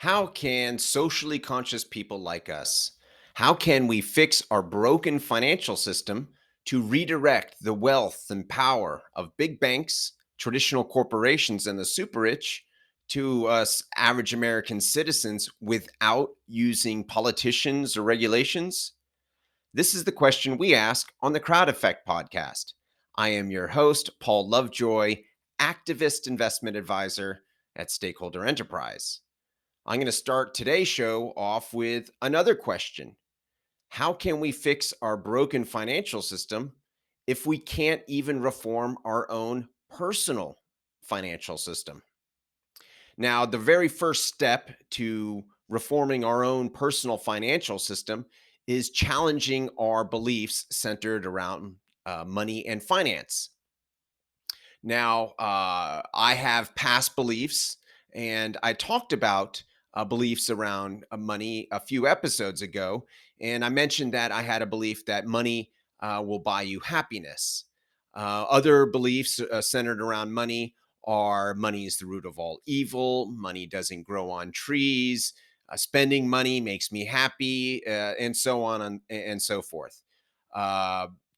How can socially conscious people like us, how can we fix our broken financial system to redirect the wealth and power of big banks, traditional corporations, and the super rich to us average American citizens without using politicians or regulations? This is the question we ask on the Crowd Effect podcast. I am your host, Paul Lovejoy, activist investment advisor at Stakeholder Enterprise. I'm going to start today's show off with another question How can we fix our broken financial system if we can't even reform our own personal financial system? Now, the very first step to reforming our own personal financial system is challenging our beliefs centered around uh, money and finance. Now, uh, I have past beliefs, and I talked about uh, beliefs around uh, money a few episodes ago. And I mentioned that I had a belief that money uh, will buy you happiness. Uh, other beliefs uh, centered around money are money is the root of all evil, money doesn't grow on trees, uh, spending money makes me happy, and so on and, and so forth.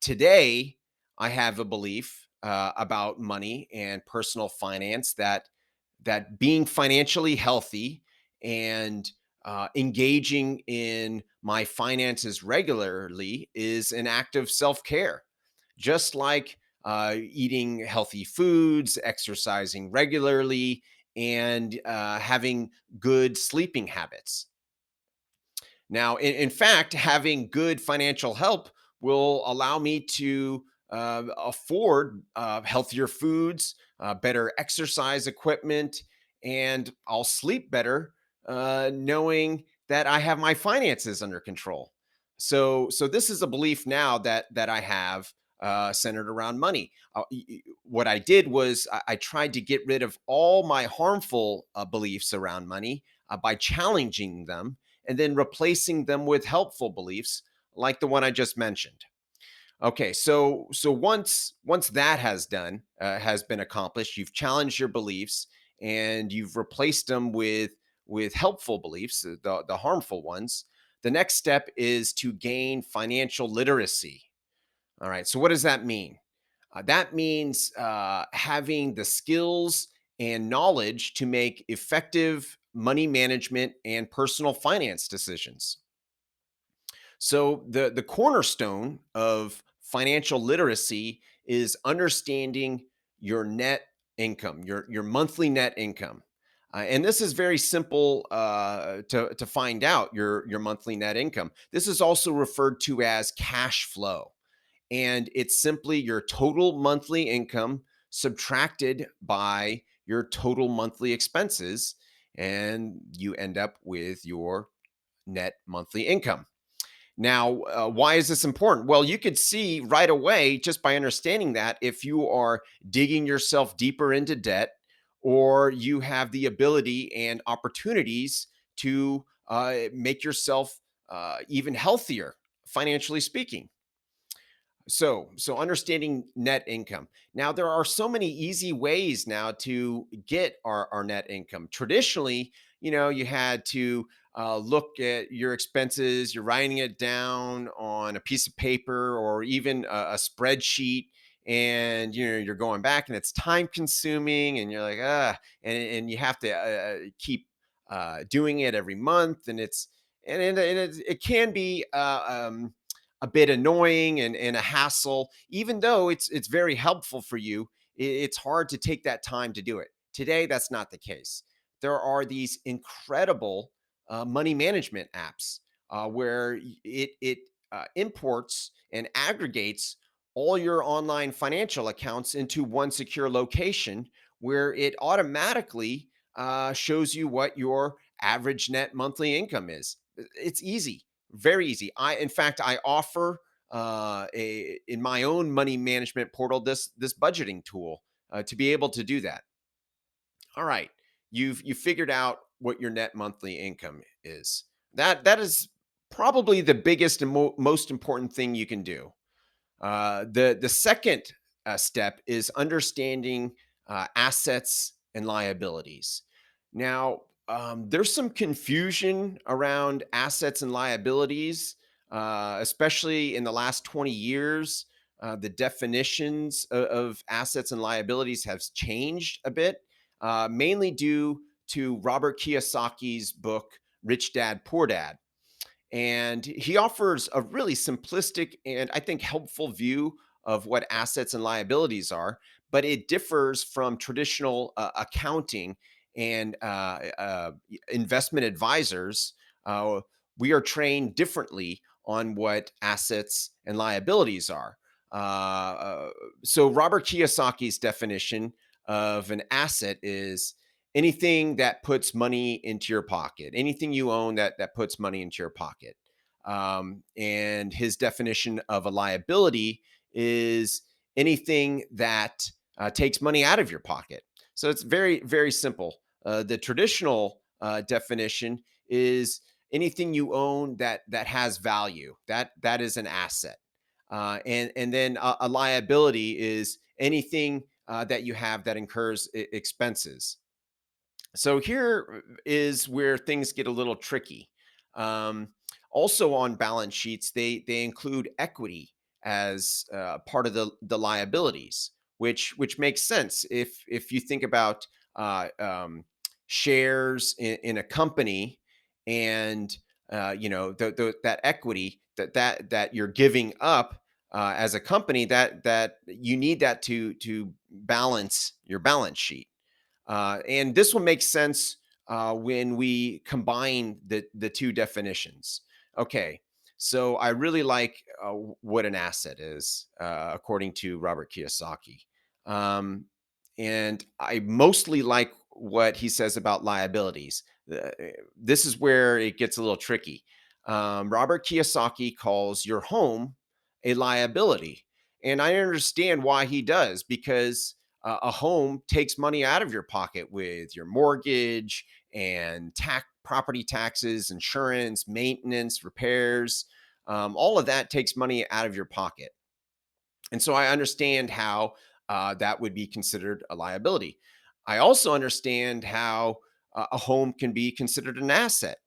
today, I have a belief about money and personal finance that that being financially healthy and uh, engaging in my finances regularly is an act of self care. Just like uh, eating healthy foods, exercising regularly, and uh, having good sleeping habits. Now, in, in, fact, having good financial help will allow me to uh, afford uh, healthier foods, uh, better exercise equipment, and I'll sleep better uh, knowing that I have my finances under control. So, so this is a belief now that that I have uh, centered around money. Uh, what I did was I, I, tried to get rid of all my harmful uh, beliefs around money uh, by challenging them and then replacing them with helpful beliefs like the one I just mentioned. Okay, so so once once that has done uh, has been accomplished, you've challenged your beliefs and you've replaced them with with helpful beliefs, uh, the, the harmful ones, the next step is to gain financial literacy. All right. So, what does that mean? Uh, that means uh, having the skills and knowledge to make effective money management and personal finance decisions. So, the, the cornerstone of financial literacy is understanding your net income, your, your monthly net income. Uh, and this is very simple uh, to, to find out your, your monthly net income. This is also referred to as cash flow. And it's simply your total monthly income subtracted by your total monthly expenses. And you end up with your net monthly income. Now, uh, why is this important? Well, you could see right away just by understanding that if you are digging yourself deeper into debt, or you have the ability and opportunities to uh, make yourself uh, even healthier financially speaking. So so understanding net income. Now there are so many easy ways now to get our, our net income. Traditionally you know you had to uh, look at your expenses you're writing it down on a piece of paper or even a, a spreadsheet and you know you're going back and it's time consuming and you're like ah and, and you have to uh, uh, keep uh, doing it every month and it's and, and, and it, it, can be uh, um, a bit annoying and, and a hassle even though it's it's very helpful for you it, it's hard to take that time to do it. Today that's not the case. There are these incredible uh, money management apps uh, where it it imports and aggregates all your online financial accounts into one secure location where it automatically uh, shows you what your average net monthly income is. It's easy, very easy. I, in fact, I offer uh, a in my own money management portal this this budgeting tool uh, to be able to do that. All right, you've you figured out what your net monthly income is. That that is probably the biggest and mo- most important thing you can do. Uh, the the second uh, step is understanding uh, assets and liabilities. Now, Um, there's some confusion around assets and liabilities, uh, especially in the last 20 years. Uh, the definitions of, of, assets and liabilities have changed a bit, mainly due to Robert Kiyosaki's book, Rich Dad, Poor Dad. And he offers a really simplistic and I think helpful view of what assets and liabilities are, but it differs from traditional uh, accounting and uh, uh, investment advisors. Uh, we are trained differently on what assets and liabilities are. Uh, uh, so, Robert Kiyosaki's definition of an asset is anything that puts money into your pocket, anything you own that that puts money into your pocket. Um, and his definition of a liability is anything that uh, takes money out of your pocket. So it's very very simple. Uh, the traditional uh, definition is anything you own that that has value. That that is an asset. Uh, and and then a, a, liability is anything uh, that you have that incurs I- expenses. So here is where things get a little tricky. Um, also on balance sheets, they they include equity as uh, part of the the liabilities, which which makes sense if if you think about uh, um, shares in, in, a company and uh, you know the, the, that equity that that that you're giving up uh, as a company that that you need that to to balance your balance sheet uh, and this will make sense uh, when we combine the, the two definitions. Okay, so I really like uh, what an asset is, uh, according to Robert Kiyosaki. Um, and I mostly like what he says about liabilities. Uh, this is where it gets a little tricky. Um, Robert Kiyosaki calls your home a liability. And I understand why he does, because uh, a home takes money out of your pocket with your mortgage and tax property taxes, insurance, maintenance, repairs. Um, all of that takes money out of your pocket. And so I understand how uh, that would be considered a liability. I also understand how uh, a home can be considered an asset.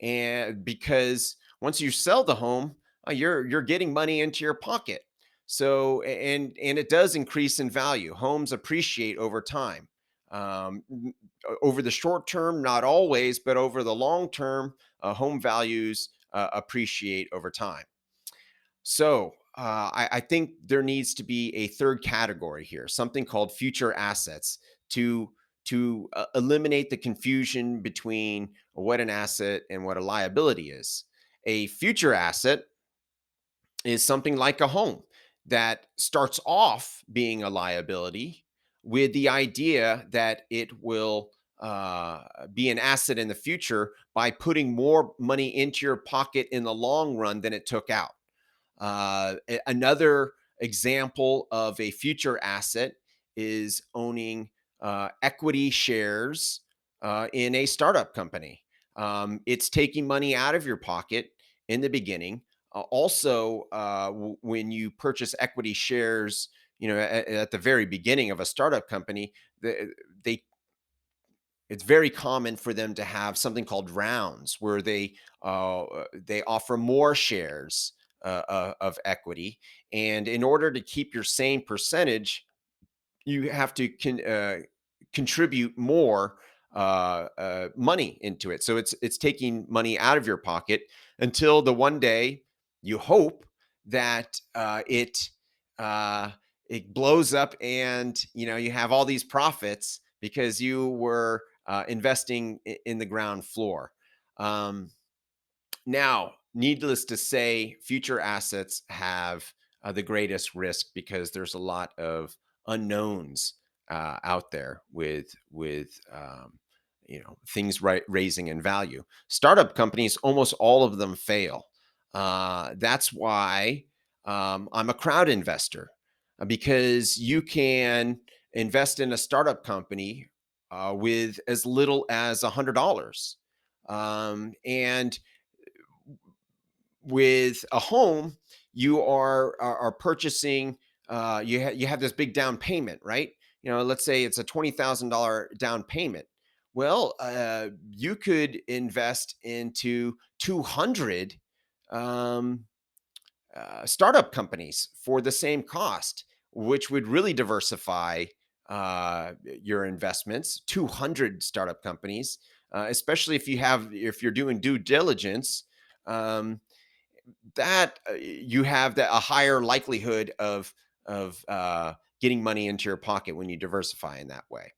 And because once you sell the home, uh, you're you're getting money into your pocket. So and and it does increase in value. Homes appreciate over time. Um, over the short term, not always, but over the long term, uh, home values uh, appreciate over time. So uh, I, I, think there needs to be a third category here, something called future assets, to to uh, eliminate the confusion between what an asset and what a liability is. A future asset is something like a home that starts off being a liability with the idea that it will uh, be an asset in the future by putting more money into your pocket in the long run than it took out. Uh, another example of a future asset is owning uh, equity shares uh, in a startup company. Um, it's taking money out of your pocket in the beginning uh, also, uh, w- when you purchase equity shares, you know, at, at, the very beginning of a startup company, they, they it's very common for them to have something called rounds where they uh, uh they offer more shares uh, uh, of equity and in order to keep your same percentage you have to con- contribute more uh, uh, money into it. So it's it's taking money out of your pocket until the one day you hope that uh, it uh, it blows up and you know you have all these profits because you were uh, investing in the ground floor. Um, now, needless to say, future assets have uh, the greatest risk because there's a lot of unknowns uh, out there with with um, you know things right, raising in value. Startup companies, almost all of them fail. Uh, that's why um, I'm a crowd investor uh, because you can invest in a startup company uh, with as little as a hundred dollars, um, and with a home, you are are, are purchasing. Uh, you ha- you have this big down payment, right? You know, let's say it's a twenty thousand dollar down payment. Well, uh, you could invest into 200 um, uh, startup companies for the same cost, which would really diversify uh, your investments. 200 startup companies, uh, especially if you have if you're doing due diligence, um, that uh, you have that a higher likelihood of of uh, getting money into your pocket when you diversify in that way.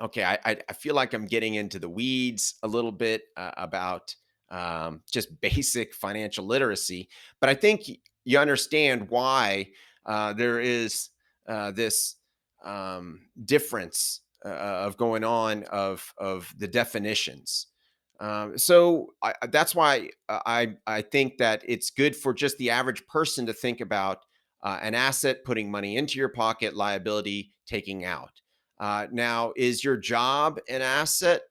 Okay, I I I feel like I'm getting into the weeds a little bit uh, about um, just basic financial literacy, but I think you understand why uh, there is uh, this um, difference uh, of going on of of the definitions. Um, so I, that's why uh, I I think that it's good for just the average person to think about uh, an asset putting money into your pocket, liability taking out. Uh, now, is your job an asset?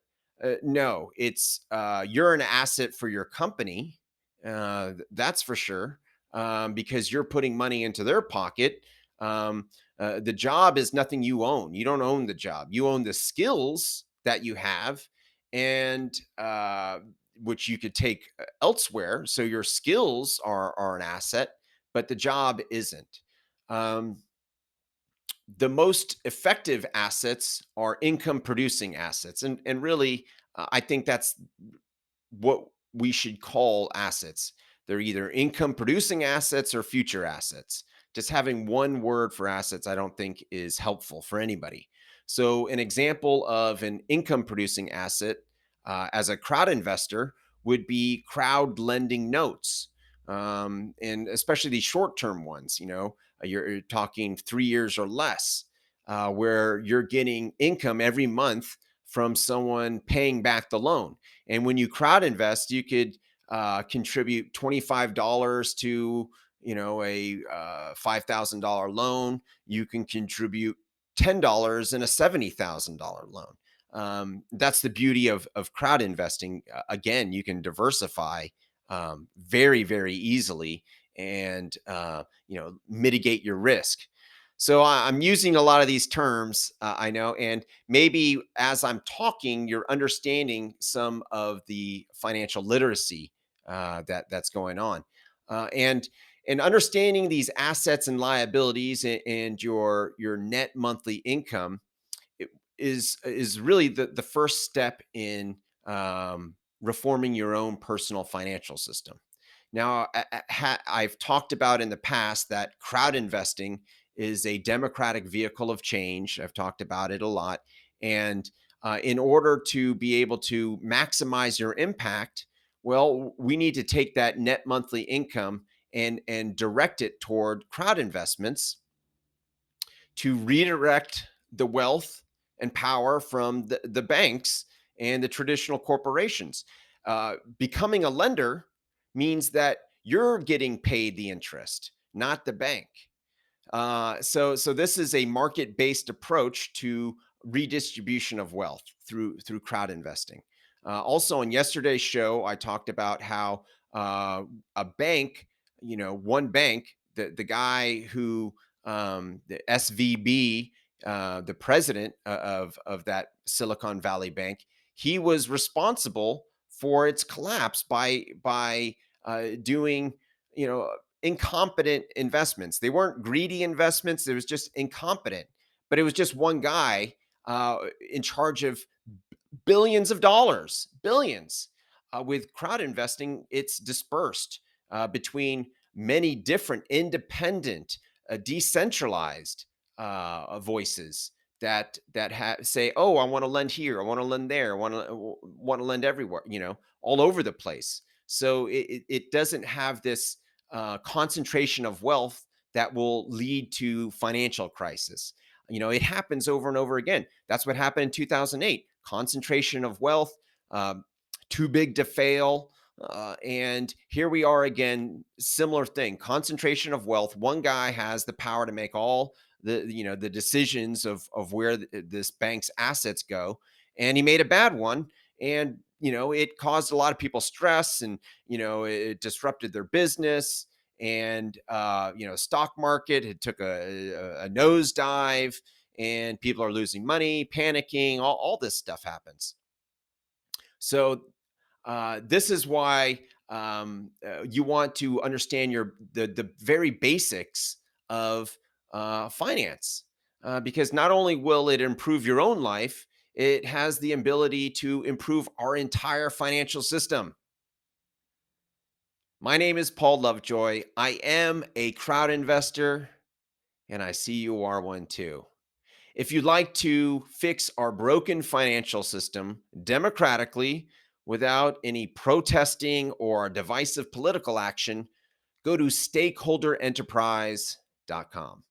Uh, no, it's uh, you're an asset for your company. Uh, that's for sure, um, because you're putting money into their pocket. Um, uh, the job is nothing you own. You don't own the job. You own the skills that you have, and uh, which you could take uh, elsewhere. So your skills are are an asset, but the job isn't. Um, the most effective assets are income producing assets and and really uh, i think that's what we should call assets. They're either income producing assets or future assets. Just having one word for assets i don't think is helpful for anybody. So an example of an income producing asset uh, as a crowd investor would be crowd lending notes um, and especially these short term ones you know you're, talking three years or less, uh, where you're getting income every month from someone paying back the loan. And when you crowd invest, you could uh, contribute $25 to you know a uh, $5000 loan. You can contribute $10 in a $70000 loan. Um, that's the beauty of, of crowd investing. Again you can diversify um, very very easily and uh, you know mitigate your risk. So I'm using a lot of these terms, uh, I know, and maybe as I'm talking, you're understanding some of the financial literacy uh, that that's going on, uh, and and understanding these assets and liabilities and, and your your net monthly income is is really the the first step in um, reforming your own personal financial system. Now, I've talked about in the past that crowd investing is a democratic vehicle of change. I've talked about it a lot, and uh, in order to be able to maximize your impact, well, we need to take that net monthly income and and direct it toward crowd investments to redirect the wealth and power from the, the banks and the traditional corporations. Uh, becoming a lender means that you're getting paid the interest, not the bank. Uh, so, so this is a market-based approach to redistribution of wealth through through crowd investing. Uh, also, on yesterday's show, I talked about how uh, a bank, you know, one bank, the the guy who um, the SVB, uh, the president uh, of of that Silicon Valley bank, he was responsible for its collapse by by uh, doing, you know, incompetent investments. They weren't greedy investments. It was just incompetent. But it was just one guy uh, in charge of billions of dollars, billions. Uh, with crowd investing, it's dispersed uh, between many different independent, uh, decentralized uh, voices that that ha- say, "Oh, I want to lend here, I want to lend there, I want to want to lend everywhere," you know, all over the place. So it, it doesn't have this uh, concentration of wealth that will lead to financial crisis. You know, it happens over and over again. That's what happened in 2008. Concentration of wealth, um, too big to fail. Uh, and here we are again, similar thing. Concentration of wealth. One guy has the power to make all the you know the decisions of of where th- this bank's assets go, and he made a bad one. And you know it caused a lot of people stress, and you know it disrupted their business and uh, you know stock market it took a, a, a nosedive and people are losing money, panicking, all, all this stuff happens. So, uh, this is why um, uh, you want to understand your the the very basics of uh, finance, uh, because not only will it improve your own life, it has the ability to improve our entire financial system. My name is Paul Lovejoy. I am a crowd investor, and I see you are one too. If you'd like to fix our broken financial system democratically without any protesting or divisive political action, go to stakeholderenterprise.com.